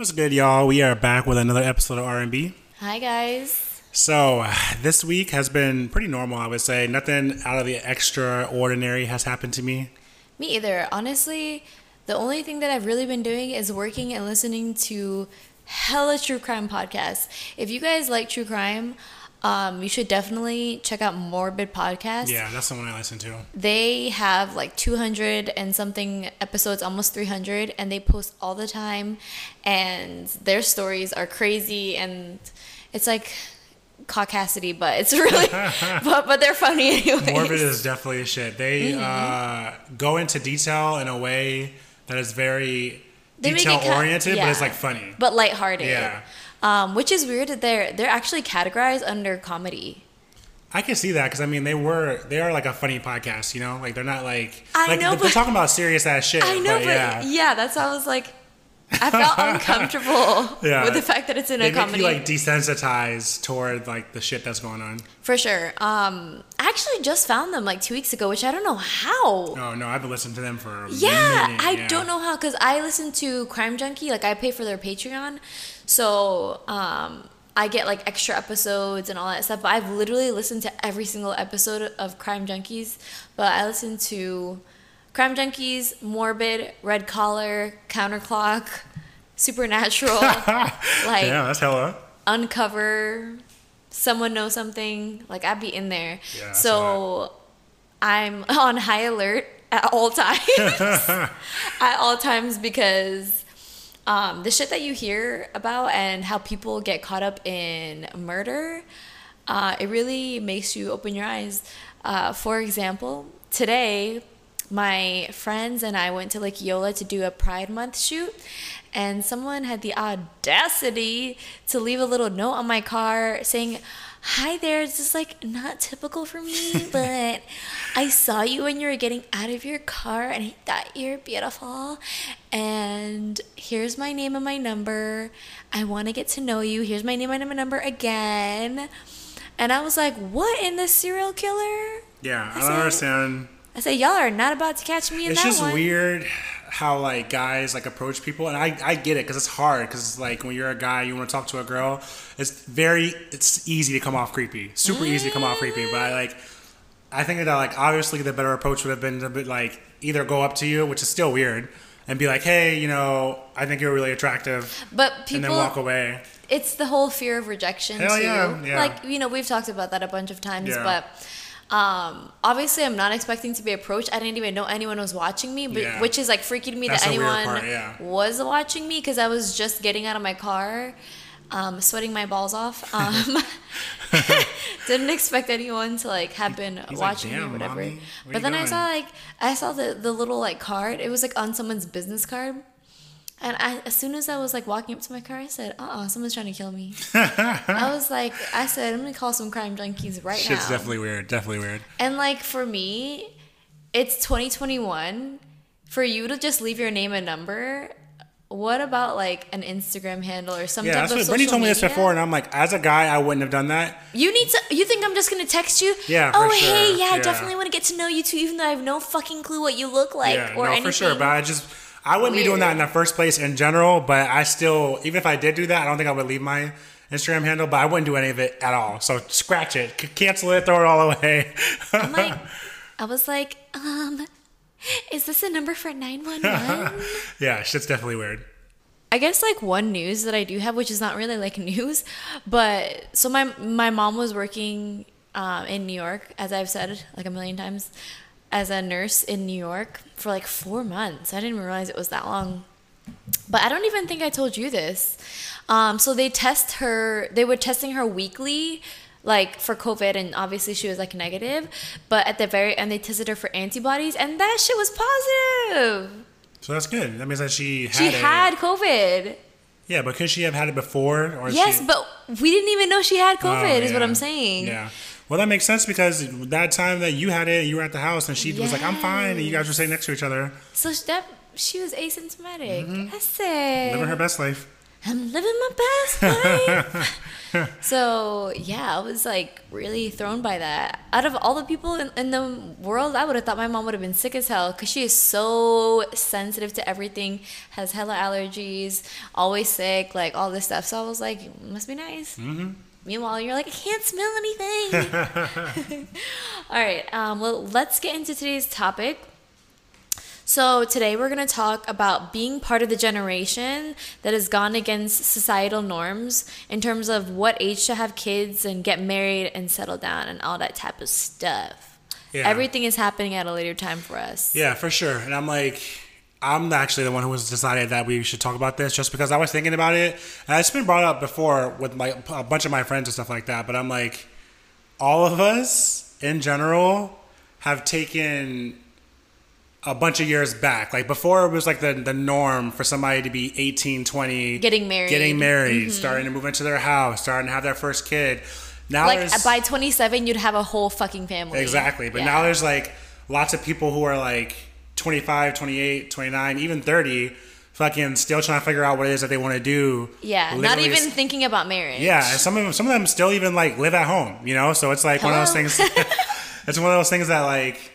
What's good, y'all? We are back with another episode of R&B. Hi, guys. So, this week has been pretty normal, I would say. Nothing out of the extraordinary has happened to me. Me either. Honestly, the only thing that I've really been doing is working and listening to hella true crime podcasts. If you guys like true crime, um, you should definitely check out Morbid Podcast. Yeah, that's the one I listen to. They have like 200 and something episodes, almost 300, and they post all the time. And their stories are crazy, and it's like caucasity, but it's really, but but they're funny anyway. Morbid is definitely a shit. They Mm-hmm. uh, go into detail in a way that is very They detail oriented, but it's like funny. but lighthearted. Yeah. Um, which is weird that they're they're actually categorized under comedy. I can see that because I mean they were they are like a funny podcast, you know, like they're not like I like know, they're talking about serious ass shit. I know, but, but yeah, yeah. that's how I was like, I felt uncomfortable Yeah. with the fact that it's in they a make comedy. you like desensitized toward like the shit that's going on. For sure. Um, I actually just found them like two weeks ago, which I don't know how. Oh no, I've been listening to them for Yeah, minute, I yeah. don't know how because I listen to Crime Junkie. Like I pay for their Patreon, so um, I get like extra episodes and all that stuff. But I've literally listened to every single episode of Crime Junkies. But I listen to Crime Junkies, Morbid, Red Collar, Counterclock, Supernatural, like yeah, that's hella. Uncover, Someone Know Something. Like I'd be in there. Yeah, so I'm on high alert at all times. at all times because um, the shit that you hear about and how people get caught up in murder, uh, it really makes you open your eyes. Uh, for example, today, my friends and I went to Lake Yola to do a Pride Month shoot, and someone had the audacity to leave a little note on my car saying, Hi there, this is like not typical for me, but I saw you when you were getting out of your car and I thought you're beautiful. And here's my name and my number. I want to get to know you. Here's my name and my number again. And I was like, what in the serial killer? Yeah, I I don't understand. I said, y'all are not about to catch me in It's that just one. weird how like guys like approach people, and I I get it because it's hard because like when you're a guy you want to talk to a girl, it's very it's easy to come off creepy, super easy to come off creepy. But I like I think that like obviously the better approach would have been to be like either go up to you, which is still weird, and be like, hey, you know, I think you're really attractive, But and then people, walk away. it's the whole fear of rejection Hell too. yeah, yeah. Like you know, we've talked about that a bunch of times, Yeah. but. Um, obviously, I'm not expecting to be approached. I didn't even know anyone was watching me, but, Yeah. which is like freaking me That's that anyone part, yeah. was watching me because I was just getting out of my car, um, sweating my balls off. Um, didn't expect anyone to like have been He's like, watching me or whatever. mommy, where but then I saw like I saw the the little like card. It was like on someone's business card. And I, as soon as I was like walking up to my car, I said, "Uh, uh someone's trying to kill me." I was like, I said, "I'm gonna call some crime junkies right Shit's now." definitely weird, definitely weird. and like for me, it's 2021. For you to just leave your name and number, what about like an Instagram handle or some Yeah, type that's of what social Brittany told me this before, and I'm like, as a guy, I wouldn't have done that. You need to. You think I'm just gonna text you? Yeah, Oh for hey, sure. yeah, I definitely want to get to know you too, even though I have no fucking clue what you look like yeah, or no, anything. for sure. But I just, I wouldn't be doing that in the first place in general. But I still, even if I did do that, I don't think I would leave my Instagram handle. But I wouldn't do any of it at all. So scratch it, C- cancel it, throw it all away. I'm like, I was like, um, is this a number for 911? yeah, shit's definitely weird. I guess like one news that I do have, which is not really like news, but so my my mom was working um, in New York, as I've said like a million times, as a nurse in New York for like four months. I didn't even realize it was that long. But I don't even think I told you this. Um, so they test her. They were testing her weekly, like for COVID, and obviously she was like negative. But at the very end, they tested her for antibodies, and that shit was positive. So that's good. That means that she had She it. had COVID. Yeah, but could she have had it before? Or Yes, she, but we didn't even know she had Oh, COVID. is what. I'm saying. Yeah. Well, that makes sense because that time that you had it, you were at the house, and she was like, "I'm fine," and you guys were sitting next to each other, So that she was asymptomatic. I said, living her best life. I'm living my best life. so yeah, I was like really thrown by that. Out of all the people in, in the world, I would have thought my mom would have been sick as hell because she is so sensitive to everything, has hella allergies, always sick, like all this stuff. So I was like, must be nice. Mm-hmm. Meanwhile, you're like, I can't smell anything. all right, um, well, let's get into today's topic. So, today we're going to talk about being part of the generation that has gone against societal norms in terms of what age to have kids and get married and settle down and all that type of stuff. Yeah. Everything is happening at a later time for us. Yeah, for sure. And I'm like, I'm actually the one who was decided that we should talk about this just because I was thinking about it. And it's been brought up before with my, a bunch of my friends and stuff like that. But I'm like, all of us in general have taken a bunch of years back. Like before it was like the, the norm for somebody to be 18, 20, Getting married. getting married, mm-hmm. starting to move into their house, starting to have their first kid. Now Like by 27, you'd have a whole fucking family. Exactly. But Yeah. now there's like lots of people who are like 25, 28, 29, even 30, fucking still trying to figure out what it is that they want to do. Yeah, not even thinking about marriage. Yeah, some of them, some of them still even like live at home, you know? So it's like one of those things. it's one of those things that like,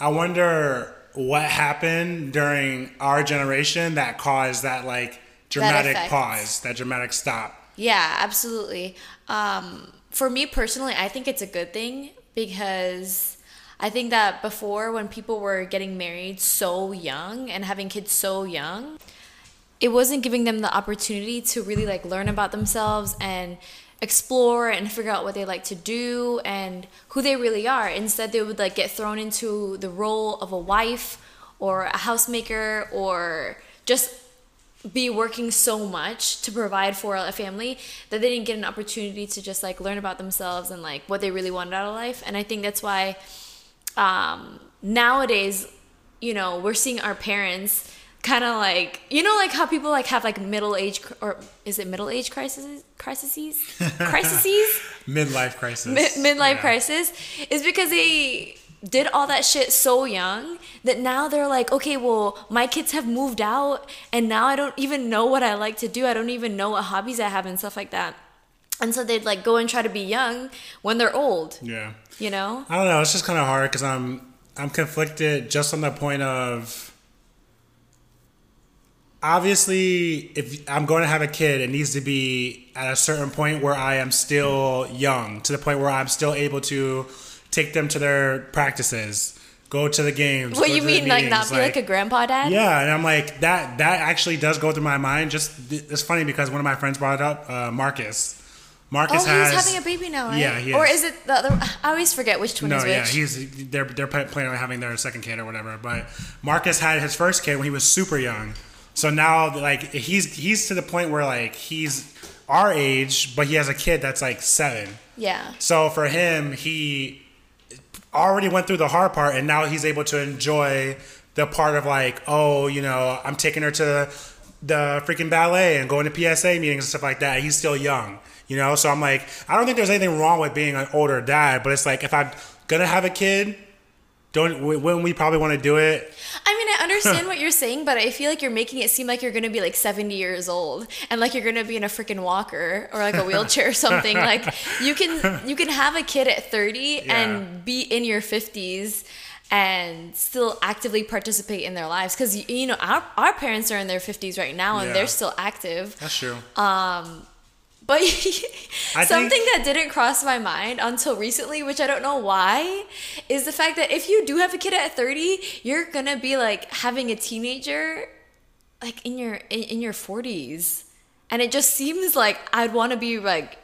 I wonder what happened during our generation that caused that like dramatic effect. pause, that dramatic stop. Yeah, absolutely. Um, for me personally, I think it's a good thing because I think that before, when people were getting married so young and having kids so young, it wasn't giving them the opportunity to really like learn about themselves and explore and figure out what they like to do and who they really are. Instead, they would like get thrown into the role of a wife or a housemaker or just be working so much to provide for a family that they didn't get an opportunity to just like learn about themselves and like what they really wanted out of life. And I think that's why um, nowadays, you know, we're seeing our parents kind of like you know like how people like have like middle age or is it middle age crises crises crises Midlife crisis. Mid- midlife Yeah. crisis is because they did all that shit so young that now they're like, okay, well, my kids have moved out and now I don't even know what I like to do. I don't even know what hobbies I have and stuff like that. And so they'd like go and try to be young when they're old, Yeah. you know? I don't know. It's just kind of hard because I'm I'm conflicted just on the point of obviously if I'm going to have a kid, it needs to be at a certain point where I am still young to the point where I'm still able to take them to their practices, go to the games. What you mean, like not be like a grandpa dad? yeah, and I'm like that. That actually does go through my mind. Just it's funny because one of my friends brought it up. Uh, Marcus. Marcus Oh, has he's having a baby now, right? Yeah, he Or is. is it the other? I always forget which twin No, is which. yeah, he's they're they're planning on having their second kid or whatever. But Marcus had his first kid when he was super young, so now like he's he's to the point where like he's our age, but he has a kid that's like seven. yeah. So for him, he already went through the hard part, and now he's able to enjoy the part of like, oh, you know, I'm taking her to the freaking ballet and going to PSA meetings and stuff like that. He's still young, you know. So I'm like, I don't think there's anything wrong with being an older dad, but it's like if I'm gonna have a kid, don't wouldn't we probably want to do it? I mean, I understand what you're saying, but I feel like you're making it seem like you're gonna be like 70 years old and like you're gonna be in a freaking walker or like a wheelchair or something. Like you can you can have a kid at 30 Yeah. and be in your 50s and still actively participate in their lives because you know our, our parents are in their 50s right now and Yeah. they're still active That's true. Um, but something think- that didn't cross my mind until recently, which I don't know why, is the fact that if you do have a kid at 30, you're gonna be like having a teenager like in your in, in your 40s. And it just seems like I'd want to be like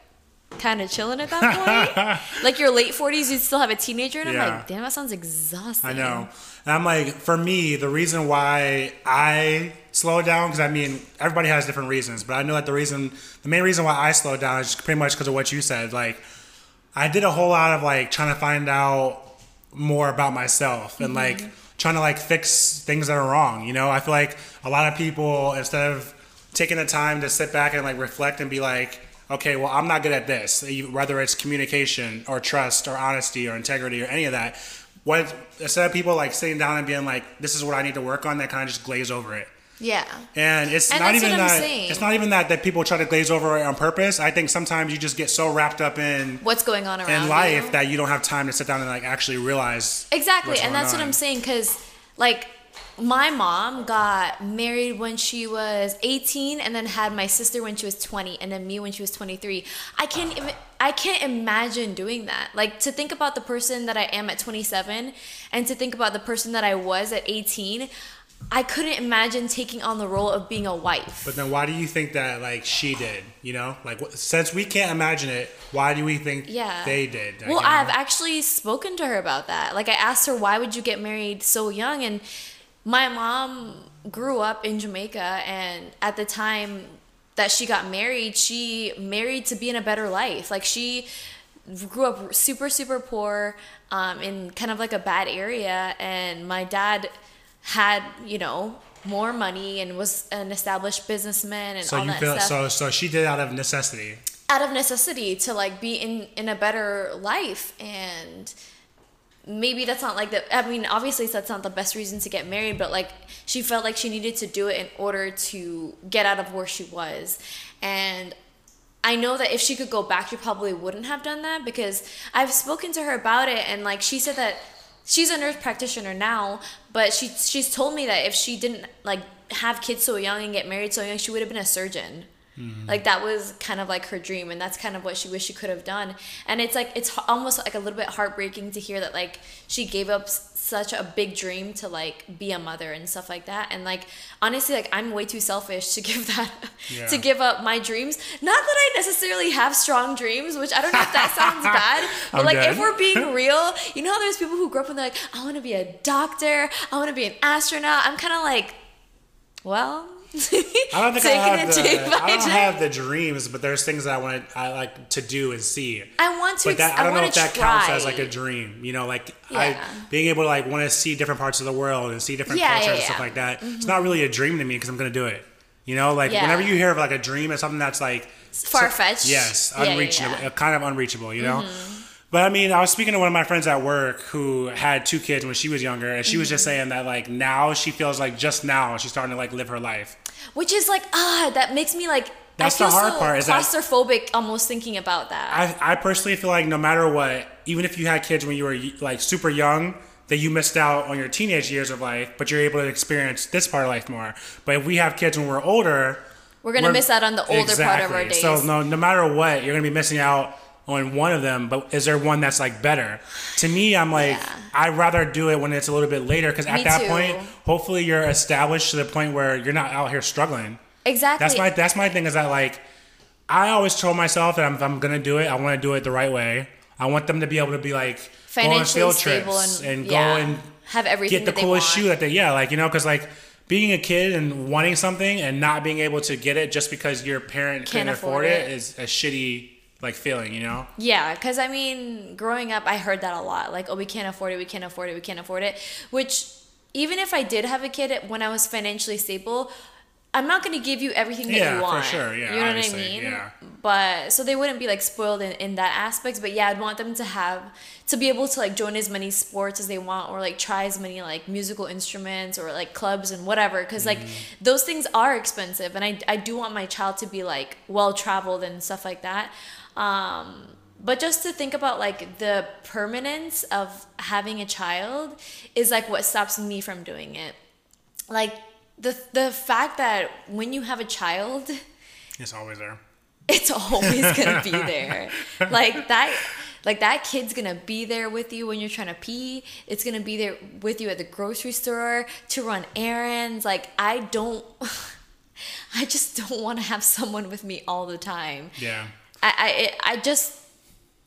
kind of chilling at that point. like your late 40s, you'd still have a teenager and I'm like, damn, that sounds exhausting. I know. And I'm like, for me, the reason why I slowed down, because I mean, everybody has different reasons, but I know that the reason, the main reason why I slowed down is pretty much because of what you said. Like, I did a whole lot of like trying to find out more about myself and mm-hmm. like trying to like fix things that are wrong. You know, I feel like a lot of people, instead of taking the time to sit back and like reflect and be like, okay, well, I'm not good at this, whether it's communication or trust or honesty or integrity or any of that. What instead of people like sitting down and being like, this is what I need to work on, they kind of just glaze over it. Yeah. And it's And not even that saying. it's not even that that people try to glaze over it on purpose. I think sometimes you just get so wrapped up in What's going on around in life you. that you don't have time to sit down and like actually realize Exactly, and that's what. I'm saying because, like, my mom got married when she was 18, and then had my sister when she was 20, and then me when she was 23. I can't even. I can't imagine doing that. Like to think about the person that I am at 27, and to think about the person that I was at 18. I couldn't imagine taking on the role of being a wife. But then why do you think that like she did? You know, like since we can't imagine it, why do we think Yeah. they did? Like, Well, you know? I've actually spoken to her about that. Like, I asked her, why would you get married so young? And my mom grew up in Jamaica, and at the time that she got married, she married to be in a better life. Like, she grew up super, super poor um, in kind of like a bad area, and my dad had, you know, more money and was an established businessman and so all you that feel stuff so so she did out of necessity. out of necessity to like be in in a better life and maybe that's not like the i mean obviously that's not the best reason to get married but like she felt like she needed to do it in order to get out of where she was and I know that if she could go back, she probably wouldn't have done that because I've spoken to her about it, and like she said that she's a nurse practitioner now, but she she's told me that if she didn't like have kids so young and get married so young, she would have been a surgeon. Mm-hmm. Like that was kind of like her dream, and that's kind of what she wished she could have done. And it's like it's almost like a little bit heartbreaking to hear that like she gave up s- such a big dream to like be a mother and stuff like that. And like honestly, like I'm way too selfish to give that Yeah. to give up my dreams. Not that I necessarily have strong dreams, which I don't know if that sounds bad, but I'm like dead. if we're being real, you know how there's people who grew up and they're like, I want to be a doctor, I want to be an astronaut. I'm kind of like, well, I don't think I have the I don't have the dreams, but there's things that I want to I like to do and see. I want to. But that ex- I don't know if that try. counts as like a dream. You know, like I being able to like want to see different parts of the world and see different Yeah, cultures yeah, and stuff like that. It's not really a dream to me because I'm gonna do it. You know, like Yeah. whenever you hear of like a dream, it's something that's like Far-fetched. Yes, Yeah, yeah, unreachable, yeah. Mm-hmm. uh, kind of unreachable. You know. But I mean, I was speaking to one of my friends at work who had two kids when she was younger, and she was just Mm-hmm. saying that like now she feels like just now she's starting to like live her life. Which is like ah, that makes me like. That's I the feel hard so part, is that- claustrophobic almost thinking about that. I, I personally feel like no matter what, even if you had kids when you were like super young, that you missed out on your teenage years of life, but you're able to experience this part of life more. But if we have kids when we're older, we're gonna miss out on the older part of our Exactly. days. So no, no matter what, you're gonna be missing out on one of them. But is there one that's like better? To me, I'm like, Yeah. I'd rather do it when it's a little bit later because at Me that too. point, hopefully you're established to the point where you're not out here struggling. exactly. That's my that's my thing is that like I always told myself that I'm, if I'm gonna do it, I want to do it the right way. I want them to be able to be like go on field trips and, and, yeah, go and have everything get the coolest shoe that they yeah like you know because like being a kid and wanting something and not being able to get it just because your parent Can't can't afford afford it it. is a shitty like feeling you know Yeah, because I mean, growing up, I heard that a lot. Like, oh, we can't afford it, we can't afford it, we can't afford it. Which, even if I did have a kid when I was financially stable, I'm not going to give you everything that Yeah, you for want. sure, yeah, you know obviously, what I mean? yeah. But so they wouldn't be like spoiled in, in that aspect. But yeah, I'd want them to have to be able to like join as many sports as they want, or like try as many like musical instruments or like clubs and whatever. Because like Mm-hmm. those things are expensive, and I I do want my child to be like well traveled and stuff like that. Um, but just to think about like the permanence of having a child is like what stops me from doing it. Like the the fact that when you have a child, it's always there it's always gonna be there. Like that like that kid's gonna be there with you when you're trying to pee. It's gonna be there with you at the grocery store to run errands. Like I don't I just don't want to have someone with me all the time. yeah I, I, I just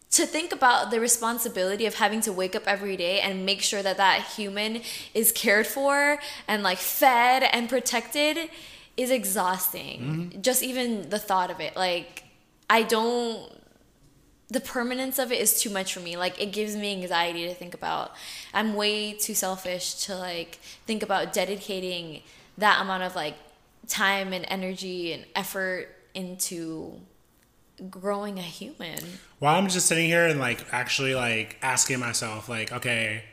to think about the responsibility of having to wake up every day and make sure that that human is cared for and like fed and protected is exhausting. Mm-hmm. Just even the thought of it, like I don't. The permanence of it is too much for me. Like it gives me anxiety to think about. I'm way too selfish to like think about dedicating that amount of like time and energy and effort into growing a human. Well, I'm just sitting here and like actually like asking myself, like, okay,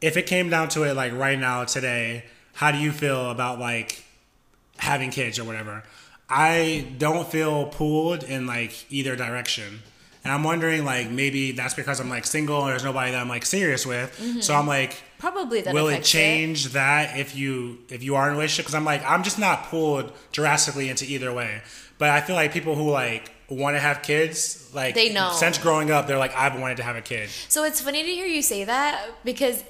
if it came down to it, like right now, today, how do you feel about like having kids or whatever. I don't feel pulled in like either direction. And I'm wondering like maybe that's because I'm like single and there's nobody that I'm like serious with. Mm-hmm. So I'm like Probably that will it change that if you if you are in a relationship because i'm like i'm just not pulled drastically into either way but i feel like people who like want to have kids like They know. since growing up they're like i've wanted to have a kid So it's funny to hear you say that because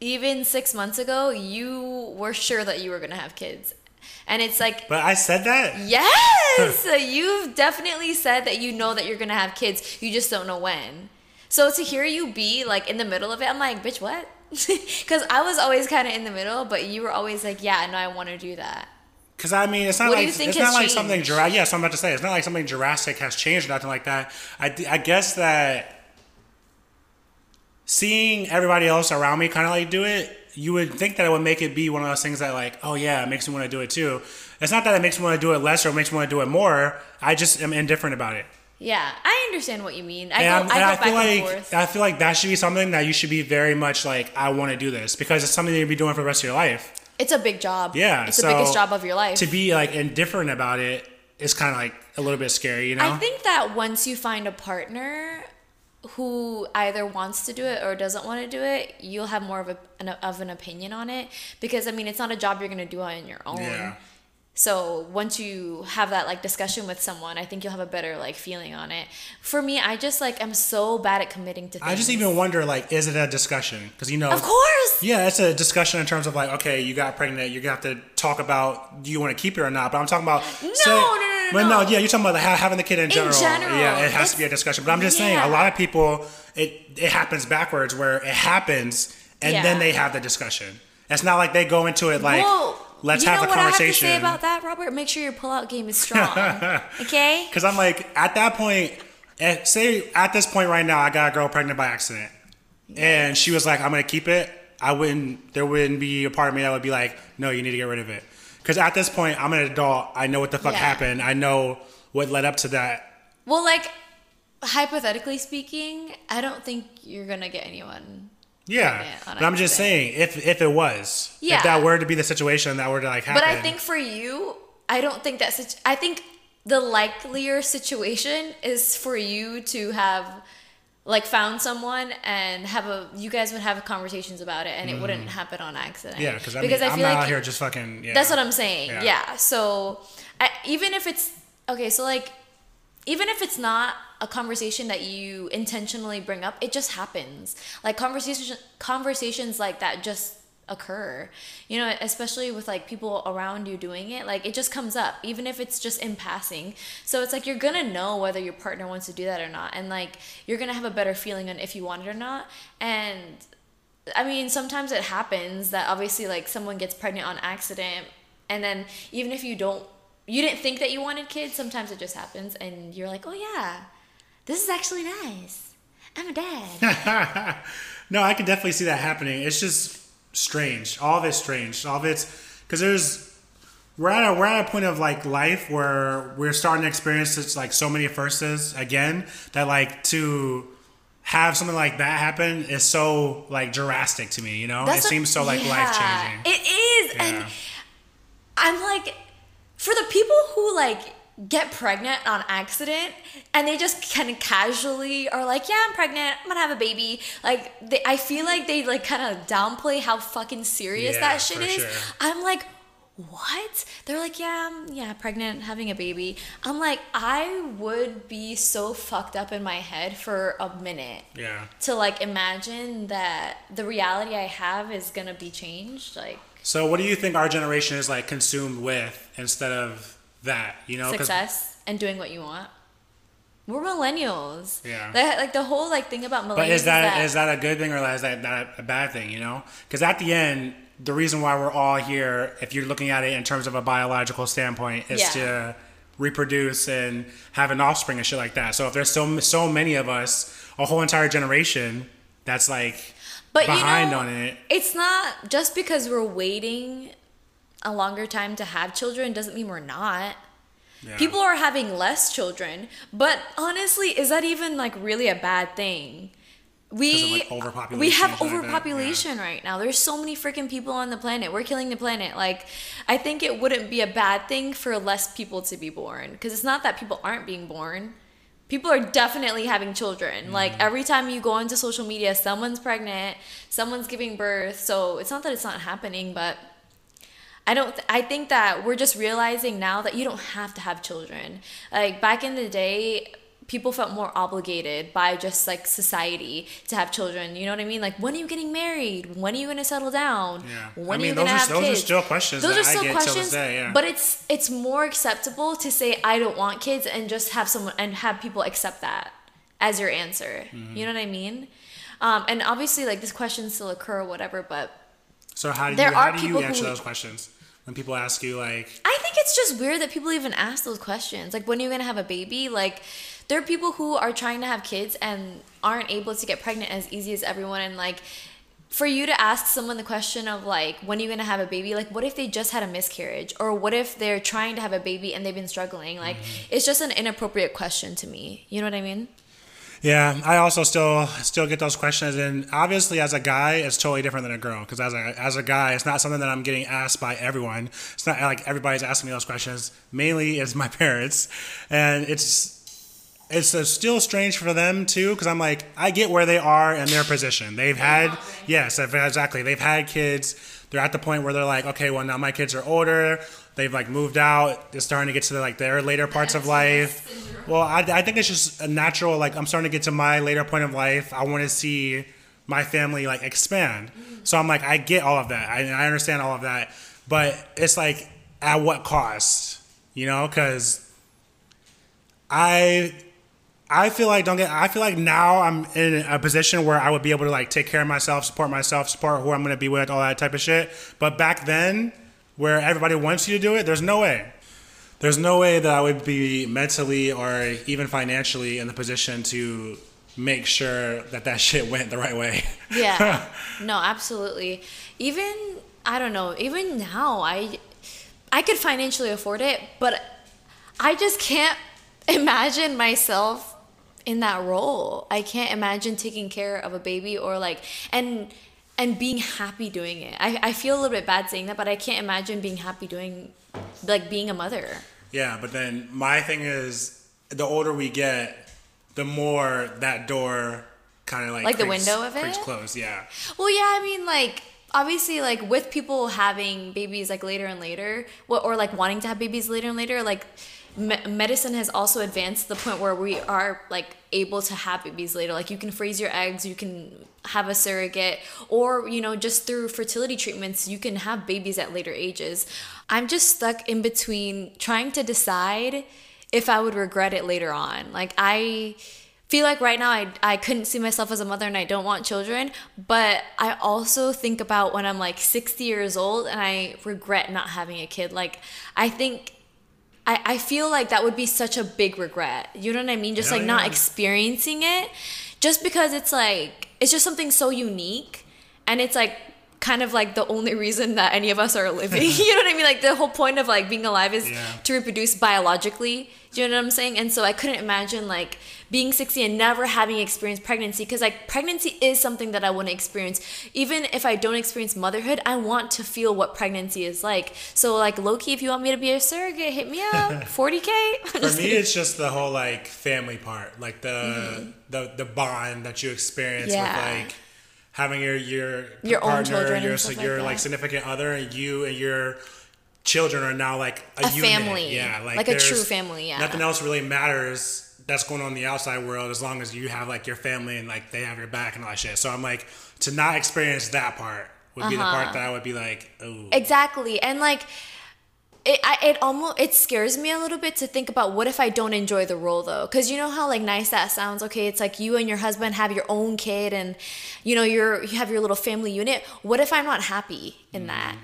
even six months ago, you were sure that you were gonna have kids, and it's like. but i said that Yes, you've definitely said that you know that you're gonna have kids. You just don't know when. So to hear you be like in the middle of it, I'm like, bitch, what? Because I was always kind of in the middle, but you were always like, yeah, no, I want to do that. Because I mean, it's not What like it's not like something Jurassic. Yes, I'm about to say it's not like something Jurassic has changed or nothing like that. I, I guess that seeing everybody else around me kind of like do it, you would think that it would make it be one of those things that like, oh yeah, it makes me want to do it too. It's not that it makes me want to do it less or it makes me want to do it more. I just am indifferent about it. Yeah, I understand what you mean. I And, go, I'm- and I I, feel back and like forth. I feel like that should be something that you should be very much like I want to do this because it's something that you'll be doing for the rest of your life. It's a big job. Yeah, it's so the biggest job of your life. To be like indifferent about it is kind of like a little bit scary, you know? I think that once you find a partner who either wants to do it or doesn't want to do it, you'll have more of a an, of an opinion on it because I mean it's not a job you're gonna do on your own. Yeah. So once you have that like discussion with someone, I think you'll have a better like feeling on it. For me, I just like I'm so bad at committing to things. I just even wonder, like, is it a discussion? Because you know, Of course. yeah, it's a discussion in terms of like, okay, you got pregnant, you're going to have to talk about do you want to keep it or not. But I'm talking about No, say- no, no, no, But no, yeah, you're talking about having the kid in general. general, yeah, it has to be a discussion. But I'm just saying, a lot of people, it it happens backwards, where it happens and Yeah. then they have the discussion. It's not like they go into it like, Whoa. Let's you have know a what conversation. I have to say about that, Robert? Make sure your pull-out game is strong. okay. Because I'm like, at that point, eh, say at this point right now, I got a girl pregnant by accident, and she was like, "I'm gonna keep it." I wouldn't. There wouldn't be a part of me that would be like, "No, you need to get rid of it." Because at this point, I'm an adult. I know what the fuck Yeah. happened. I know what led up to that. Well, like hypothetically speaking, I don't think you're gonna get anyone. Yeah, but I'm just saying, if if it was, Yeah. if that were to be the situation, that were to like happen. But I think for you, I don't think that. Situ- I think the likelier situation is for you to have like found someone and have a you guys would have conversations about it and it wouldn't happen on accident. Mm-hmm. yeah, because I mean, because I'm not out here just fucking. Yeah. That's what I'm saying. Yeah. Yeah. So I, even if it's okay, so like even if it's not a conversation that you intentionally bring up, it just happens. Like conversations conversations like that just occur. You know, especially with like people around you doing it, like it just comes up even if it's just in passing. So it's like you're to know whether your partner wants to do that or not and like you're to have a better feeling on if you want it or not. And I mean, sometimes it happens that obviously like someone gets pregnant on accident and then even if you don't you didn't think that you wanted kids, sometimes it just happens and you're like, "Oh yeah. This is actually nice. I'm a dad." no, I can definitely see that happening. It's just strange. All of it's strange. All of it's because there's we're at a we're at a point of like life where we're starting to experience it's like so many firsts again that like to have something like that happen is so like drastic to me. You know, it That's what- seems so like yeah, life changing. It is. Yeah. And I'm like for the people who like get pregnant on accident and they just kind of casually are like, "Yeah, I'm pregnant. I'm to have a baby." Like they, I feel like they like kind of downplay how fucking serious Yeah, that shit is. sure. I'm like, what? They're like, yeah, I'm, yeah, pregnant, having a baby. I'm like, I would be so fucked up in my head for a minute yeah. to like imagine that the reality I have is gonna be changed. Like So, what do you think our generation is like consumed with instead of that? You know, success and doing what you want. We're millennials. Yeah. The, like the whole like thing about millennials. But is that is that, that a good thing or is that, that a bad thing? You know, because at the end, the reason why we're all here, if you're looking at it in terms of a biological standpoint, is Yeah. to reproduce and have an offspring and shit like that. So if there's so so many of us, a whole entire generation that's like but behind you know, on it. It's not just because we're waiting a longer time to have children doesn't mean we're not. Yeah. People are having less children, but honestly, is that even like really a bad thing? we like, we have and shit like that, overpopulation right now. There's so many freaking people on the planet. We're killing the planet. Like, I think it wouldn't be a bad thing for less people to be born because it's not that people aren't being born. People are definitely having children. Mm-hmm. Like every time you go into social media, someone's pregnant, someone's giving birth. So it's not that it's not happening, but I don't. Th- I think that we're just realizing now that you don't have to have children. Like back in the day, people felt more obligated by just like society to have children. You know what I mean? Like when are you getting married? When are you gonna settle down? Yeah. When I are you those are- have those are still questions Those are still get till this questions. day, yeah. But it's it's more acceptable to say I don't want kids and just have someone and have people accept that as your answer. Mm-hmm. You know what I mean? Um, and obviously, like this question still occur or whatever, but So how do you how do you answer who- those questions when people ask you like I think it's just weird that people even ask those questions. Like, when are you gonna have a baby? Like, there are people who are trying to have kids and aren't able to get pregnant as easy as everyone. And like, for you to ask someone the question of like, when are you gonna have a baby? Like, what if they just had a miscarriage, or what if they're trying to have a baby and they've been struggling? Like, mm-hmm. it's just an inappropriate question to me. You know what I mean? Yeah, I also still still get those questions, and obviously as a guy, it's totally different than a girl. Because as a as a guy, it's not something that I'm getting asked by everyone. It's not like everybody's asking me those questions. Mainly, it's my parents, and it's it's still strange for them too. Because I'm like, I get where they are in their position. They've had yes, exactly. They've had kids. They're at the point where they're like, okay, well now my kids are older. They've like moved out. It's starting to get to the, like their later parts of life. Well, I, I think it's just a natural. Like I'm starting to get to my later point of life. I want to see my family like expand. So I'm like, I get all of that. I, I understand all of that. But it's like, at what cost? You know, because I I feel like don't get. I feel like now I'm in a position where I would be able to like take care of myself, support myself, support who I'm going to be with, all that type of shit. But back then, where everybody wants you to do it, there's no way. There's no way that I would be mentally or even financially in the position to make sure that that shit went the right way. Yeah. no, absolutely. Even I don't know, even now I I could financially afford it, but I just can't imagine myself in that role. I can't imagine taking care of a baby or like and and being happy doing it. I, I feel a little bit bad saying that, but I can't imagine being happy doing like being a mother. Yeah, but then my thing is, the older we get, the more that door kind of like Like the window of it? closed. Yeah, Well, yeah, I mean, like obviously, like with people having babies like later and later, wh- or like wanting to have babies later and later, like me- medicine has also advanced to the point where we are like able to have babies later. Like you can freeze your eggs, you can have a surrogate, or you know, just through fertility treatments, you can have babies at later ages. I'm just stuck in between trying to decide if I would regret it later on. Like I feel like right now I, I couldn't see myself as a mother and I don't want children, but I also think about when I'm like 60 years old and I regret not having a kid. Like I think I, I feel like that would be such a big regret. You know what I mean? Just Hell like not yeah. experiencing it. Just because it's like it's just something so unique and it's like kind of like the only reason that any of us are living. you know what I mean? Like the whole point of like being alive is Yeah. to reproduce biologically. Do you know what I'm saying? And so I couldn't imagine like being 60 and never having experienced pregnancy because like pregnancy is something that I want to experience. Even if I don't experience motherhood, I want to feel what pregnancy is like. So like Loki, if you want me to be a surrogate, hit me up. 40k. for me, it's just the whole like family part, like the Mm-hmm. the the bond that you experience Yeah. with like having your your Your own partner, children and your like your like significant other, and you and your children are now like a, A unit. family. Yeah, like, Like a true family, yeah. Nothing else really matters that's going on in the outside world as long as you have like your family and like they have your back and all that shit. So I'm like to not experience that part would be the Uh-huh. part that I would be like, oh, Exactly. And like it I, it almost it scares me a little bit to think about what if I don't enjoy the role though cuz you know how like nice that sounds okay it's like you and your husband have your own kid and you know you're you have your little family unit what if I'm not happy in mm. that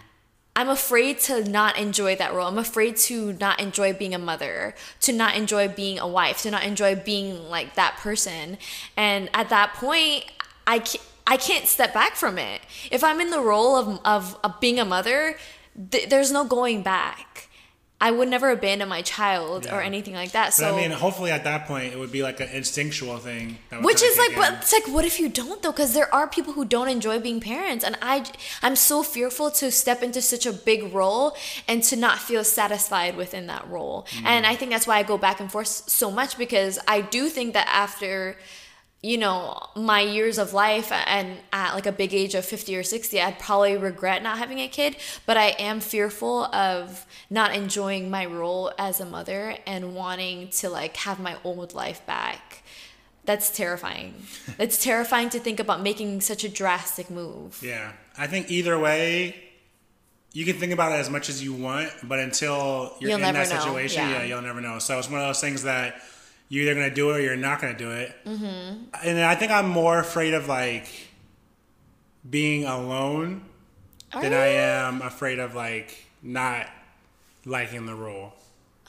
I'm afraid to not enjoy that role. I'm afraid to not enjoy being a mother, to not enjoy being a wife, to not enjoy being like that person. And at that point, I can't, I can't step back from it. If I'm in the role of, of, of being a mother, th- there's no going back. I would never abandon my child or anything like that. But So I mean, hopefully at that point it would be like an instinctual thing. Which is like but it's like what if you don't though because there are people who don't enjoy being parents and i i'm so fearful to step into such a big role and to not feel satisfied within that role Mm. and i think that's why i go back and forth so much because i do think that after you know my years of life and at like a big age of 50 or 60 i'd probably regret not having a kid but i am fearful of not enjoying my role as a mother and wanting to like have my old life back that's terrifying it's terrifying to think about making such a drastic move Yeah, I think either way, you can think about it as much as you want, but until you're You'll in that know, situation, yeah. yeah. you'll never know. So it's one of those things that you're either gonna do it or you're not gonna do it. Mm-hmm. And I think I'm more afraid of like being alone Are than you? I am afraid of like not liking the role.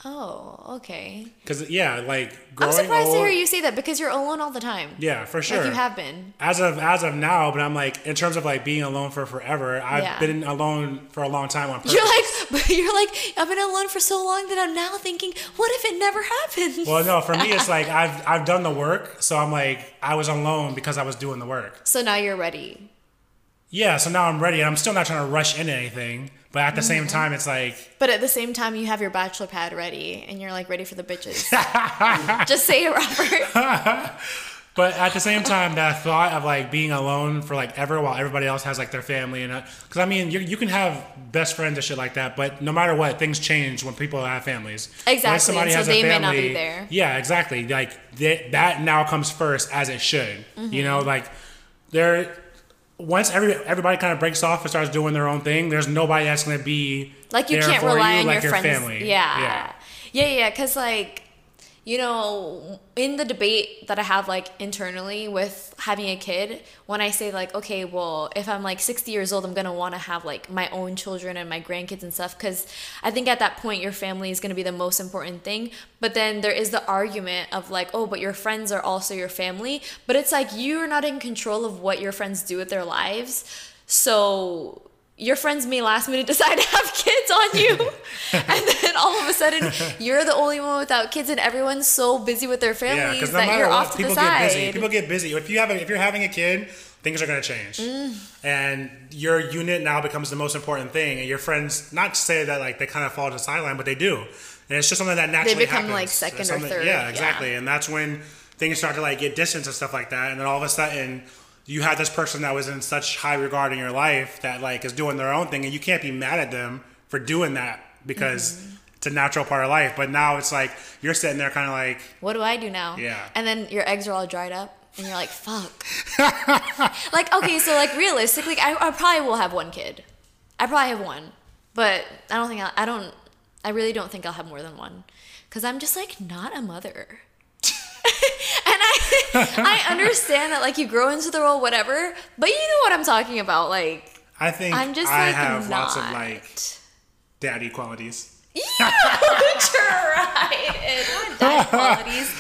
Oh okay Cause yeah, like i'm surprised old. to hear you say that because you're alone all the time yeah, for sure. like you have been as of as of now, but I'm like in terms of like being alone for forever. I've Yeah. been alone for a long time on purpose. you're like but you're like i've been alone for so long that i'm now thinking what if it never happened well, no, for me it's like I've I've done the work, so I'm like I was alone because I was doing the work. so now you're ready Yeah, so now I'm ready. and I'm still not trying to rush into anything, but at the Mm-hmm. same time, it's like but at the same time you have your bachelor pad ready and you're like ready for the bitches just say it robert But at the same time, that thought of like being alone for like ever while everybody else has like their family and because I mean you, you can have best friends and shit like that, but no matter what, things change when people have families. Exactly, When somebody so has a they may not be there. Yeah, exactly. Like that, that now comes first as it should. You know, Mm-hmm. like there. Once every everybody kind of breaks off and starts doing their own thing, there's nobody that's gonna be like you can't rely you on like your friends family. yeah yeah. yeah yeah because like you know in the debate that i have like internally with having a kid when i say like okay well if i'm like 60 years old i'm gonna want to have like my own children and my grandkids and stuff because i think at that point your family is gonna be the most important thing. But then there is the argument of like oh but your friends are also your family. But it's like you're not in control of what your friends do with their lives. So your friends may last minute decide to have kids on you and then all of a sudden you're the only one without kids and everyone's so busy with their Yeah, families because no that matter you're what, off to people the get side busy. People get busy. If you have, a, if you're having a kid, things are going to change, Mm. and your unit now becomes the most important thing. And your friends, not to say that like they kind of fall to the sideline, but they do. And it's just something that naturally they become, happens. like, second or third, Yeah, yeah. exactly. And that's when things start to like get distance and stuff like that. And then all of a sudden. You had this person that was in such high regard in your life that like is doing their own thing, and you can't be mad at them for doing that because Mm-hmm. it's a natural part of life. But now it's like you're sitting there, kind of like, what do i do now Yeah. and then your eggs are all dried up and you're like fuck like okay so like realistically I, I probably will have one kid i probably have one but i don't think I'll, i don't i really don't think i'll have more than one because i'm just like not a mother and I I understand that like you grow into the role, whatever, but you know what I'm talking about. Like I think I'm just I like have not. lots of like daddy qualities. You tried it. Dad qualities.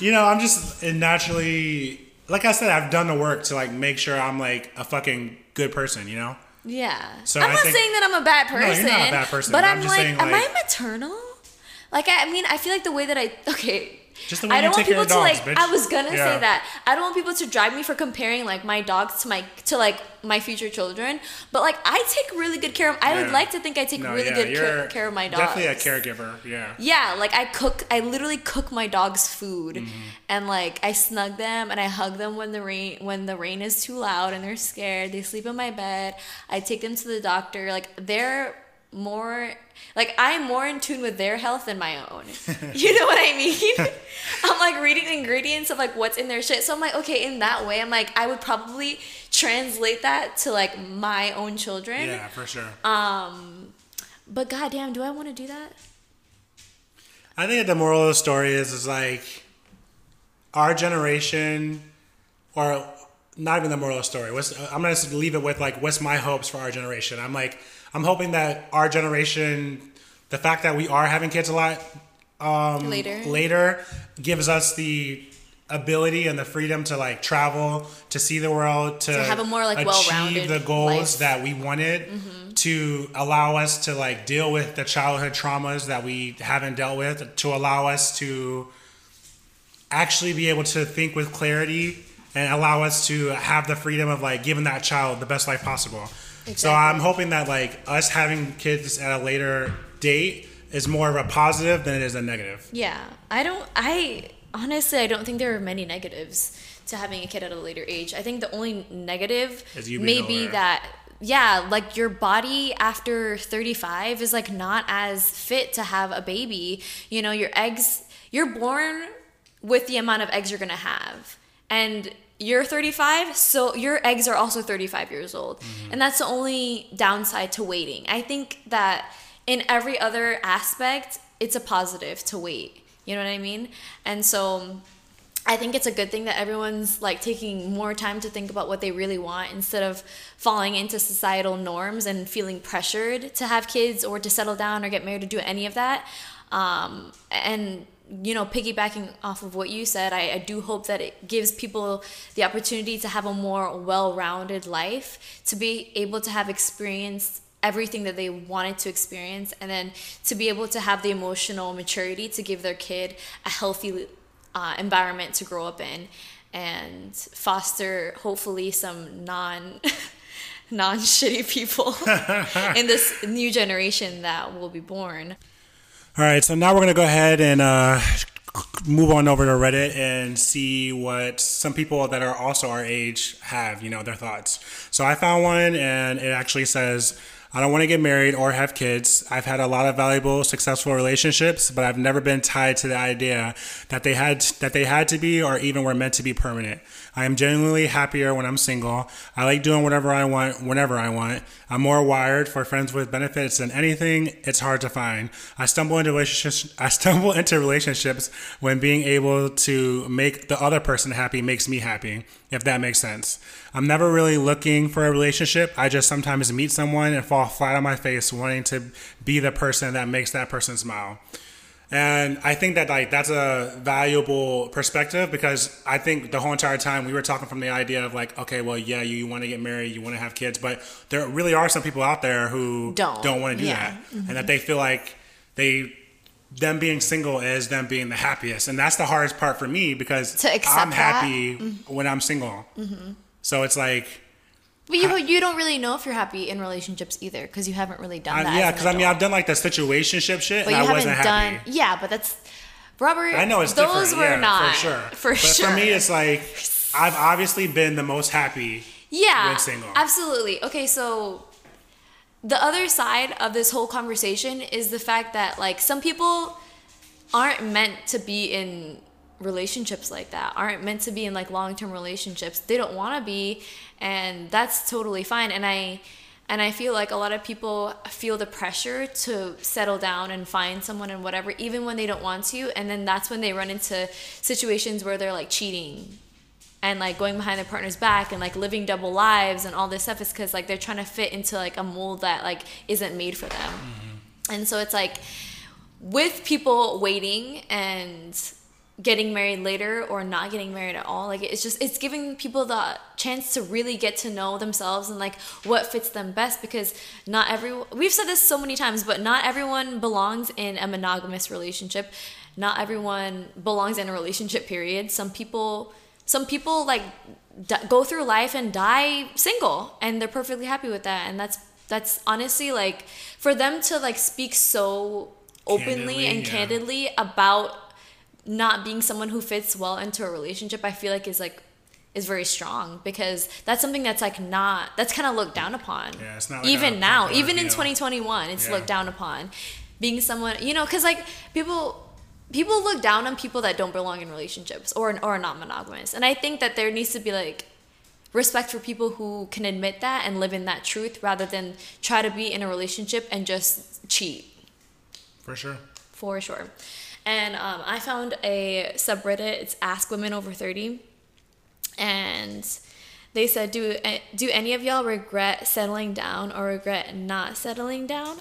You know, I'm just naturally, like I said, I've done the work to like make sure I'm like a fucking good person. You know, Yeah. So I'm I not think- saying that I'm a bad person. No, you're not a bad person, But but I'm, I'm like, saying, am I maternal? Like, I mean, I feel like the way that I okay. Just the way I don't want people to dogs, like. bitch. I was gonna Yeah. say that. I don't want people to drive me for comparing like my dogs to my to like my future children. But like, I take really good care of. I would like to think I take no, really yeah, good care, care of my dogs. Definitely a caregiver. Yeah. Yeah, like I cook. I literally cook my dogs food, Mm-hmm. and like I snug them and I hug them when the rain when the rain is too loud and they're scared. They sleep in my bed. I take them to the doctor. Like they're more like I'm more in tune with their health than my own. you know what I mean? I'm like reading ingredients of like what's in their shit. So I'm like, okay, in that way, I'm like, I would probably translate that to like my own children. Yeah, for sure. Um, but goddamn, do I want to do that? I think that the moral of the story is is like our generation, or not even the moral of the story. What's, I'm gonna leave it with like, what's my hopes for our generation? I'm like, I'm hoping that our generation, the fact that we are having kids a lot Later. later, gives us the ability and the freedom to like travel, to see the world, to, To have a more, like, achieve well-rounded the goals life. Mm-hmm. that we wanted, to allow us to like deal with the childhood traumas that we haven't dealt with, to allow us to actually be able to think with clarity and allow us to have the freedom of like giving that child the best life possible. So I'm hoping that like us having kids at a later date is more of a positive than it is a negative. Yeah, I don't. I honestly, I don't think there are many negatives to having a kid at a later age. I think the only negative may be that yeah, like your body after 35 is like not as fit to have a baby. You know, your eggs, you're born with the amount of eggs you're gonna have, and you're 35, so your eggs are also 35 years old, Mm-hmm. and that's the only downside to waiting. I think that in every other aspect, it's a positive to wait. You know what I mean? And so I think it's a good thing that everyone's like taking more time to think about what they really want instead of falling into societal norms and feeling pressured to have kids or to settle down or get married or do any of that. Um, and you know, piggybacking off of what you said, I, I do hope that it gives people the opportunity to have a more well-rounded life, to be able to have experienced everything that they wanted to experience, and then to be able to have the emotional maturity to give their kid a healthy uh, environment to grow up in, and foster hopefully some non. non shitty people in this new generation that will be born. All right, so now we're gonna go ahead and uh, move on over to Reddit and see what some people that are also our age have, you know, their thoughts. So I found one, and it actually says, "I don't want to get married or have kids. I've had a lot of valuable, successful relationships, but I've never been tied to the idea that they had that they had to be or even were meant to be permanent. I am genuinely happier when I'm single. I like doing whatever I want whenever I want. I'm more wired for friends with benefits than anything. It's hard to find. I stumble into relationships. I stumble into relationships when being able to make the other person happy makes me happy. If that makes sense. I'm never really looking for a relationship. I just sometimes meet someone and fall flat on my face, wanting to be the person that makes that person smile. And I think that like that's a valuable perspective because I think the whole entire time we were talking from the idea of like, okay, well, yeah, you, want to get married, you want to have kids, but there really are some people out there who Don't. don't want to do Yeah. Mm-hmm. that, and that they feel like they them being single is them being the happiest, and that's the hardest part for me because I'm happy when I'm single. So it's like. But you, you don't really know if you're happy in relationships either because you haven't really done I, that. yeah, because I mean. I've done like the situationship shit, but and you I haven't wasn't done. happy. Yeah, but that's Robert. I know it's those different. were yeah, not for sure. For but sure. for me, it's like I've obviously been the most happy. yeah, when single. absolutely. Okay, so the other side of this whole conversation is the fact that like some people aren't meant to be in relationships like that aren't meant to be in like long-term relationships they don't want to be and that's totally fine. And i and i feel like a lot of people feel the pressure to settle down and find someone and whatever even when they don't want to. And then that's when they run into situations where they're like cheating and like going behind their partner's back and like living double lives and all this stuff is because like they're trying to fit into like a mold that like isn't made for them. Mm-hmm. And so it's like with people waiting and getting married later or not getting married at all. Like it's just it's giving people the chance to really get to know themselves and like what fits them best because not everyone we've said this so many times but not everyone belongs in a monogamous relationship. Not everyone belongs in a relationship period. Some people some people like d- go through life and die single and they're perfectly happy with that. And that's that's honestly like for them to like speak so openly Candidly, and yeah. candidly about not being someone who fits well into a relationship i feel like is like is very strong because that's something that's like not that's kind of looked down upon Yeah, it's not like even a now popular even in deal. 2021 it's Yeah. looked down upon being someone you know because like people people look down on people that don't belong in relationships or or are not monogamous and i think that there needs to be like respect for people who can admit that and live in that truth rather than try to be in a relationship and just cheat For sure. for sure. And um, I found a subreddit. It's Ask Women Over Thirty, and they said, "Do eh, do any of y'all regret settling down or regret not settling down?"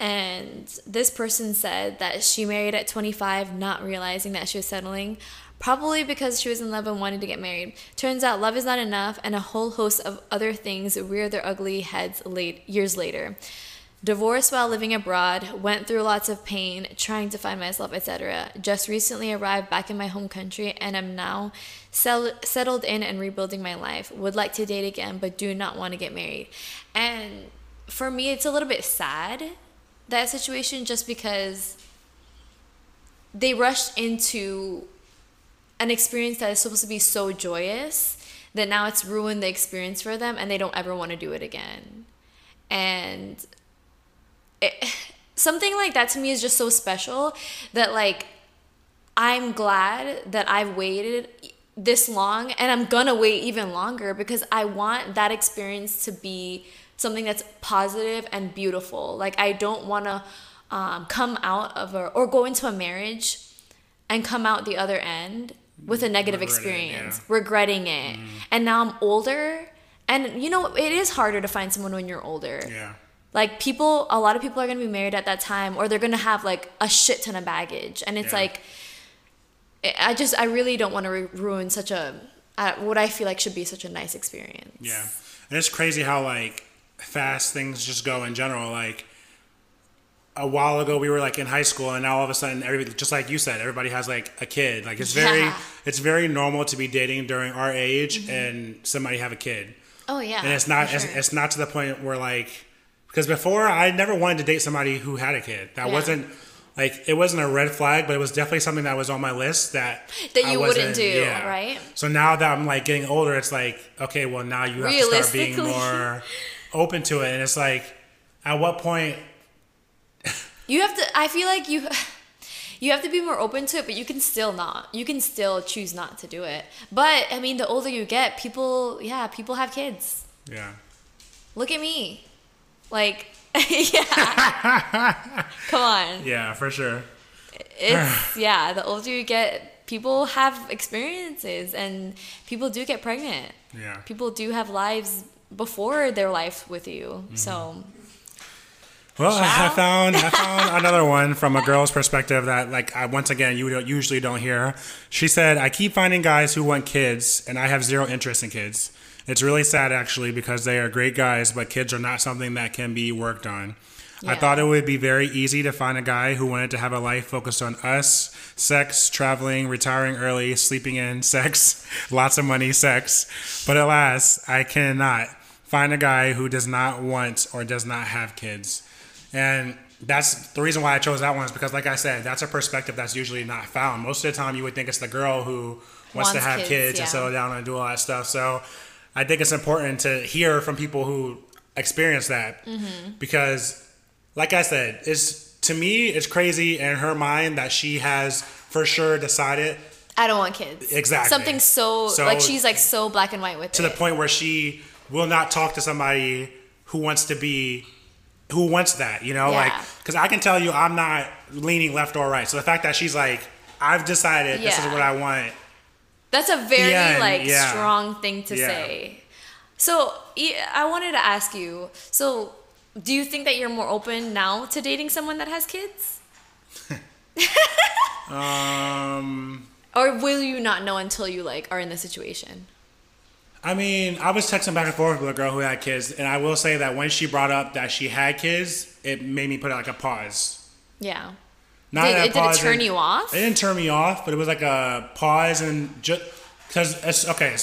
And this person said that she married at 25, not realizing that she was settling. Probably because she was in love and wanted to get married. Turns out love is not enough, and a whole host of other things rear their ugly heads late years later. Divorced while living abroad, went through lots of pain, trying to find myself, etc. Just recently arrived back in my home country and am now sell- settled in and rebuilding my life. Would like to date again, but do not want to get married. And for me, it's a little bit sad, that situation, just because they rushed into an experience that is supposed to be so joyous that now it's ruined the experience for them and they don't ever want to do it again. And it, something like that to me is just so special that like I'm glad that I've waited this long and I'm gonna wait even longer because I want that experience to be something that's positive and beautiful. Like I don't want to um, come out of a or go into a marriage and come out the other end with a negative Regret it, experience, yeah. regretting it. And now I'm older, and you know it is harder to find someone when you're older. Yeah. Like people, a lot of people are gonna be married at that time, or they're gonna have like a shit ton of baggage, and it's Yeah. like, I- just, I really don't want to ru- ruin such a, uh, what I feel like should be such a nice experience. Yeah. And it's crazy how like fast things just go in general. Like a while ago we were like in high school and now all of a sudden everybody just like you said, everybody has like a kid. Like it's very Yeah. it's very normal to be dating during our age and somebody have a kid. Oh yeah. And it's not for it's, it's not to the point where like because before I never wanted to date somebody who had a kid. That Yeah. wasn't like it wasn't a red flag, but it was definitely something that was on my list that That I you wouldn't do, right? So now that I'm like getting older, it's like okay, well now you have to start being more open to it, and it's like at what point? You have to. I feel like you. You have to be more open to it, but you can still not. You can still choose not to do it. But I mean, the older you get, people, yeah, people have kids. Yeah, Look at me. Like, yeah. Come on. yeah, for sure. It's, yeah, the older you get, people have experiences and people do get pregnant. Yeah. People do have lives before their life with you. Mm-hmm. So, Well, I found I found another one from a girl's perspective that, like, I, once again, you don't, usually don't hear. She said, "I keep finding guys who want kids, and I have zero interest in kids. It's really sad, actually, because they are great guys, but kids are not something that can be worked on. I thought it would be very easy to find a guy who wanted to have a life focused on us, sex, traveling, retiring early, sleeping in, sex, lots of money, sex. But alas, I cannot find a guy who does not want or does not have kids. And that's the reason why I chose that one is because, like I said, that's a perspective that's usually not found. Most of the time, you would think it's the girl who wants, to have kids, kids, yeah. and settle down and do all that stuff. So I think it's important to hear from people who experience that Mm-hmm. because, like I said, it's to me it's crazy in her mind that she has for sure decided I don't want kids. Exactly. Something so, So- like, she's like so black and white with to it. the point where she will not talk to somebody who wants to be who wants that you know Yeah. like because i can tell you i'm not leaning left or right so the fact that she's like i've decided this is what i want That's a very Yeah, like yeah. strong thing to Yeah. say. So I wanted to ask you. So do you think that you're more open now to dating someone that has kids, um or will you not know until you like are in the situation? i mean i was texting back and forth with a girl who had kids and i will say that when she brought up that she had kids it made me put like a pause Yeah. Not Did, it, did it turn and- you off? It didn't turn me off, but it was like a pause and just because it's okay.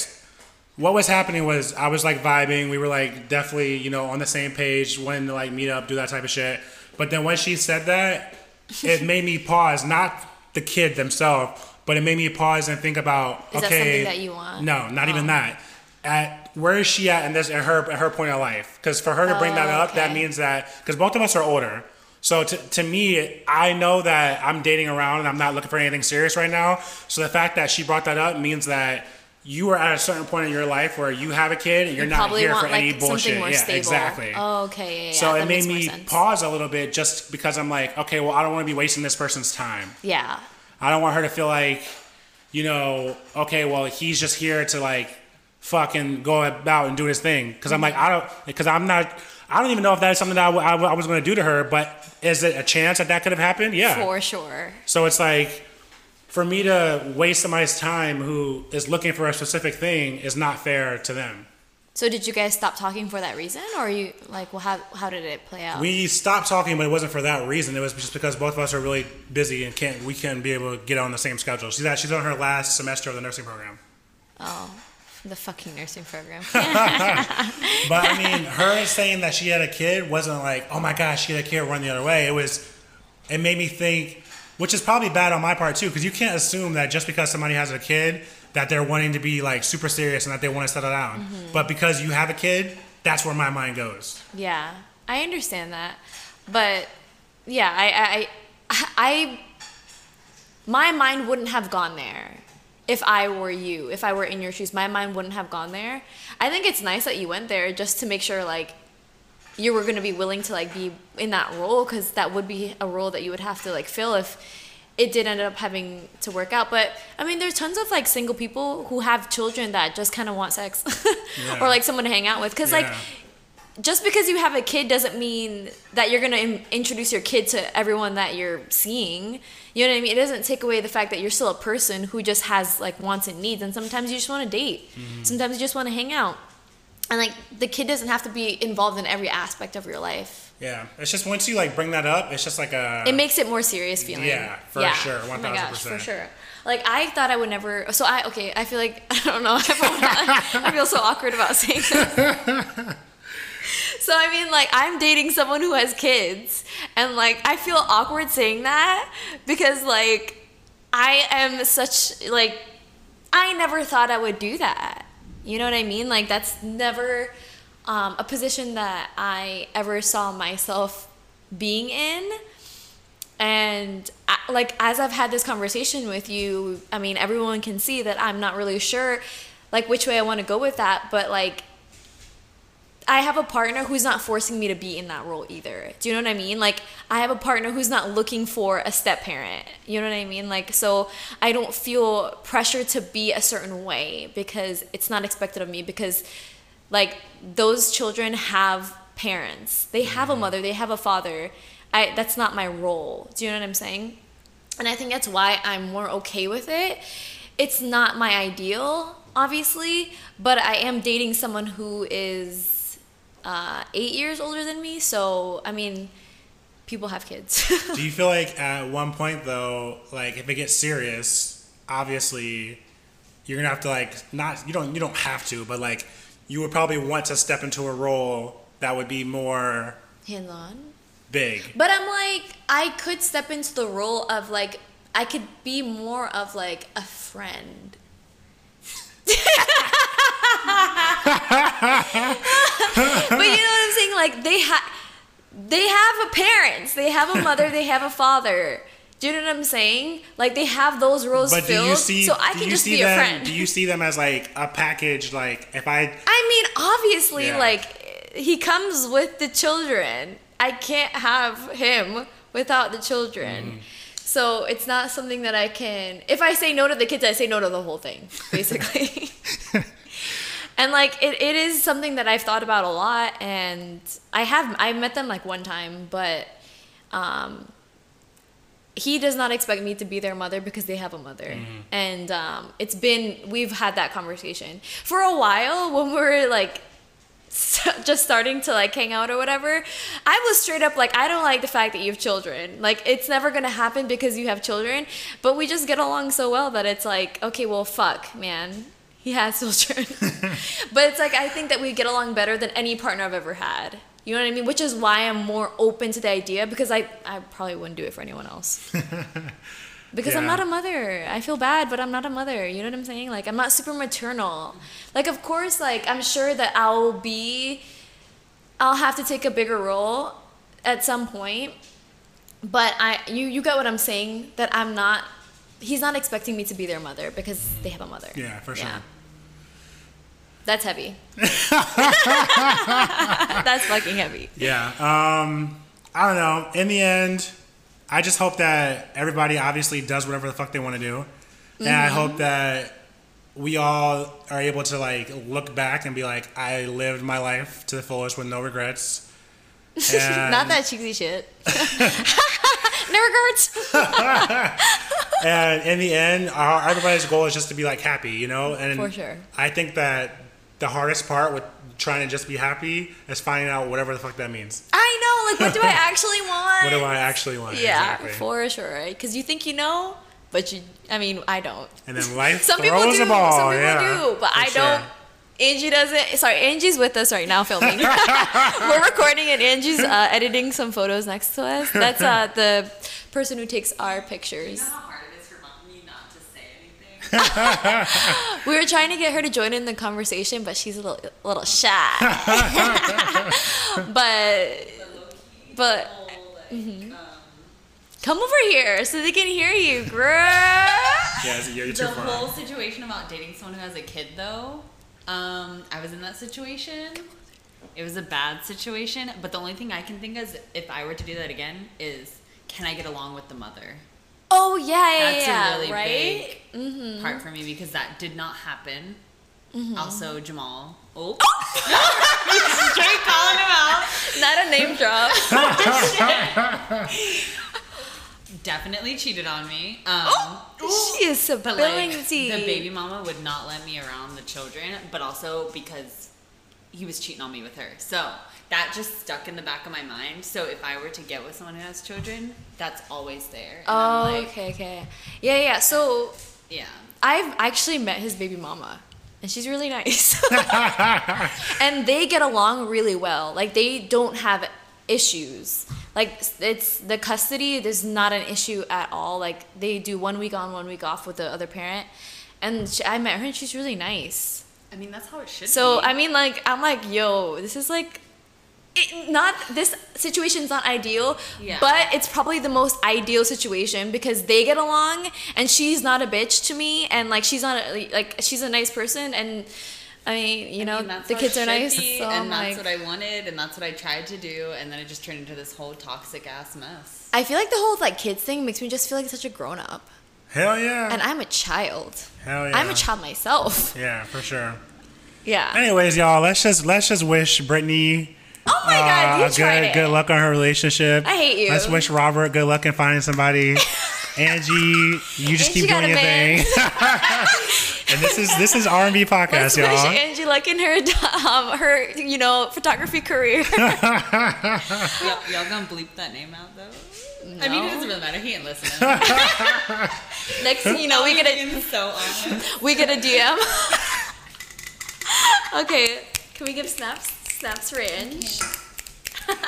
What was happening was I was like vibing. We were like definitely you know on the same page, wanting to like meet up, do that type of shit. But then when she said that, it made me pause. Not the kid themselves, but it made me pause and think about Is that okay, something that you want? No, not even Oh. that. At where is she at in this at her at her point of life? Because for her to bring that Oh, up, that means that because both of us are older. So to, to me, I know that I'm dating around and I'm not looking for anything serious right now. So the fact that she brought that up means that you are at a certain point in your life where you have a kid and you're You not here want for like any bullshit. yeah, stable. exactly. Oh, okay. Yeah, yeah, so it made me pause a little bit just because I'm like, okay, well, I don't want to be wasting this person's time. Yeah. I don't want her to feel like, you know, okay, well, he's just here to like fucking go about and do his thing. Because I'm like, I don't, because I'm not, I don't even know if that is something that I, w- I w- I was going to do to her. But is it a chance that that could have happened? Yeah. For sure. So it's like, for me to waste somebody's time who is looking for a specific thing is not fair to them. So did you guys stop talking for that reason, or you like, well, how how did it play out? We stopped talking, but it wasn't for that reason. It was just because both of us are really busy and can't we can't be able to get on the same schedule. She's at, she's on her last semester of the nursing program. oh, the fucking nursing program. But I mean, her saying that she had a kid wasn't like, oh my gosh, she had a kid, run the other way. It was, it made me think, which is probably bad on my part too, because you can't assume that just because somebody has a kid that they're wanting to be like super serious and that they want to settle down. Mm-hmm. But because you have a kid, that's where my mind goes. yeah, I understand that, but yeah, I I I my mind wouldn't have gone there if I were you. If I were in your shoes, my mind wouldn't have gone there. I think it's nice that you went there just to make sure like you were going to be willing to like be in that role because that would be a role that you would have to like fill if it did end up having to work out but i mean there's tons of like single people who have children that just kind of want sex Yeah. or like someone to hang out with because like Yeah. Just because you have a kid doesn't mean that you're going to introduce your kid to everyone that you're seeing you know what i mean it doesn't take away the fact that you're still a person who just has like wants and needs and sometimes you just want to date mm-hmm. sometimes you just want to hang out and like the kid doesn't have to be involved in every aspect of your life Yeah, it's just once you like bring that up, it's just like a. it makes it more serious feeling. Yeah, for sure, Oh my gosh, for sure. Like I thought I would never. So I okay. I feel like I don't know. I feel so awkward about saying this. So I mean, like I'm dating someone who has kids, and like I feel awkward saying that because like I am such like I never thought I would do that. You know what I mean? Like that's never um, a position that I ever saw myself being in. And I, like as I've had this conversation with you, I mean everyone can see that I'm not really sure like which way I want to go with that, but like I have a partner who's not forcing me to be in that role either. Do you know what I mean? Like I have a partner who's not looking for a step parent. You know what I mean? Like so I don't feel pressure to be a certain way because it's not expected of me because like those children have parents. They have a mm-hmm. mother, they have a father. I that's not my role. Do you know what I'm saying? And I think that's why I'm more okay with it. It's not my ideal, obviously, but I am dating someone who is uh, eight years older than me. So, I mean, people have kids. Do you feel like at one point though, like if it gets serious, obviously you're gonna have to like not you don't you don't have to, but like you would probably want to step into a role that would be more Hands on. big. But I'm like, I could step into the role of like, I could be more of like a friend. but you know what I'm saying? Like they have, they have a parents, they have a mother, they have a father. Do you know what I'm saying? Like they have those roles But filled, you see? so I can you just see be them, a friend. Do you see them as like a package? Like if I I mean, obviously, Yeah. like he comes with the children. I can't have him without the children. Mm-hmm. So it's not something that I can. If I say no to the kids, I say no to the whole thing, basically. and like it, it is something that I've thought about a lot, and I have I met them like one time, but um, he does not expect me to be their mother because they have a mother. And um, it's been we've had that conversation. For a while when we were like just starting to like hang out or whatever i was straight up like i don't like the fact that you have children. Like it's never gonna happen because you have children but we just get along so well that it's like okay well fuck man he has children but it's like i think that we get along better than any partner i've ever had you know what i mean which is why i'm more open to the idea because i, I probably wouldn't do it for anyone else because I'm not a mother. I feel bad, but I'm not a mother. You know what I'm saying? Like I'm not super maternal. Like of course, like I'm sure that I'll be I'll have to take a bigger role at some point. But I you you get what I'm saying that I'm not he's not expecting me to be their mother because they have a mother. Yeah, for sure. That's heavy. That's fucking heavy. Yeah. Um, I don't know. In the end, I just hope that everybody obviously does whatever the fuck they want to do. And I Mm-hmm. hope that we all are able to like look back and be like, I lived my life to the fullest with no regrets. And- not that cheesy shit. no regrets. and in the end, our, everybody's goal is just to be like happy, you know. And For sure. I think that the hardest part with trying to just be happy is finding out whatever the fuck that means. I know. Like, what do I actually want? What do I actually want? Yeah, exactly. for sure. Right? Because you think you know, but you. I mean, I don't. and then life Some throws people do. the ball. some people yeah, do, but I sure. don't. Angie doesn't. Sorry, Angie's with us right now filming. We're recording and Angie's uh, editing some photos next to us. That's uh, the person who takes our You pictures. know how hard it is for me not to say anything? We were trying to get her to join in the conversation, but she's a little, a little shy. but but Mm-hmm. um, come over here so they can hear you, girl. Yeah, it's- you're the far. whole situation about dating someone who has a kid, though, um, I was in that situation. It was a bad situation, but the only thing I can think of is if I were to do that again is can I get along with the mother? Oh yeah, yeah, That's yeah, a really right. Mm-hmm. big part for me because that did not happen. Also, Jamal. Oh, straight calling him out. Not a name drop. Definitely cheated on me. Um, she is But like spilling the baby mama would not let me around the children, but also because he was cheating on me with her. So that just stuck in the back of my mind. So if I were to get with someone who has children, that's always there. And Oh, like, okay, okay. Yeah, yeah. So yeah. I've actually met his baby mama, and she's really nice. and they get along really well. Like they don't have issues. Like it's the custody. There's not an issue at all. Like they do one week on, one week off with the other parent. And she, I met her, and she's really nice. I mean, that's how it should be. So be. I mean, like I'm like, yo, this is like. It, not this situation's not ideal, Yeah. but it's probably the most ideal situation because they get along and she's not a bitch to me and like she's not a, like she's a nice person and I mean you I know mean, that's the kids are nice be, so and I'm that's like what I wanted, and that's what I tried to do, and then it just turned into this whole toxic ass mess. I feel like the whole like kids thing makes me just feel like such a grown up Hell yeah. and I'm a child. Hell yeah. I'm a child myself. Yeah, for sure. Yeah. Anyways, y'all, let's just let's just wish Brittany Oh my god, you uh, tried good it. good luck on her relationship. I hate you. Let's wish Robert good luck in finding somebody. Angie, you just Angie keep doing your man. thing. and this is this is R and B podcast, Let's wish y'all. Angie luck in her um, her you know photography career. y'all, y'all gonna bleep that name out though? I mean, it doesn't really matter. He ain't listening. Next thing you know, we get a Being so honest. we get a DM. okay, can we give snaps? Snaps for Ange.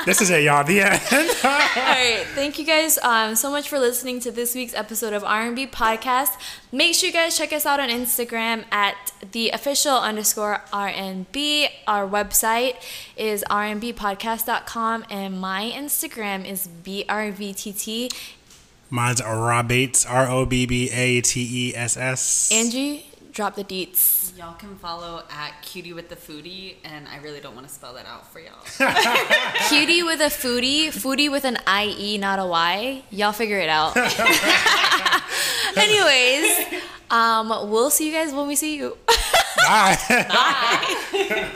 This is it, y'all. The end. All right, thank you guys um, so much for listening to this week's episode of R&B Podcast. Make sure you guys check us out on Instagram at the official underscore RNB. Our website is rnbpodcast.com and my Instagram is brvtt. Mine's Robates, R O B B A T E S S. Angie, drop the deets. Y'all can follow at Cutie with the Foodie, and I really don't want to spell that out for y'all. Cutie with a foodie, foodie with an IE, not a Y. Y'all figure it out. Anyways, um, we'll see you guys when we see you. Bye. Bye.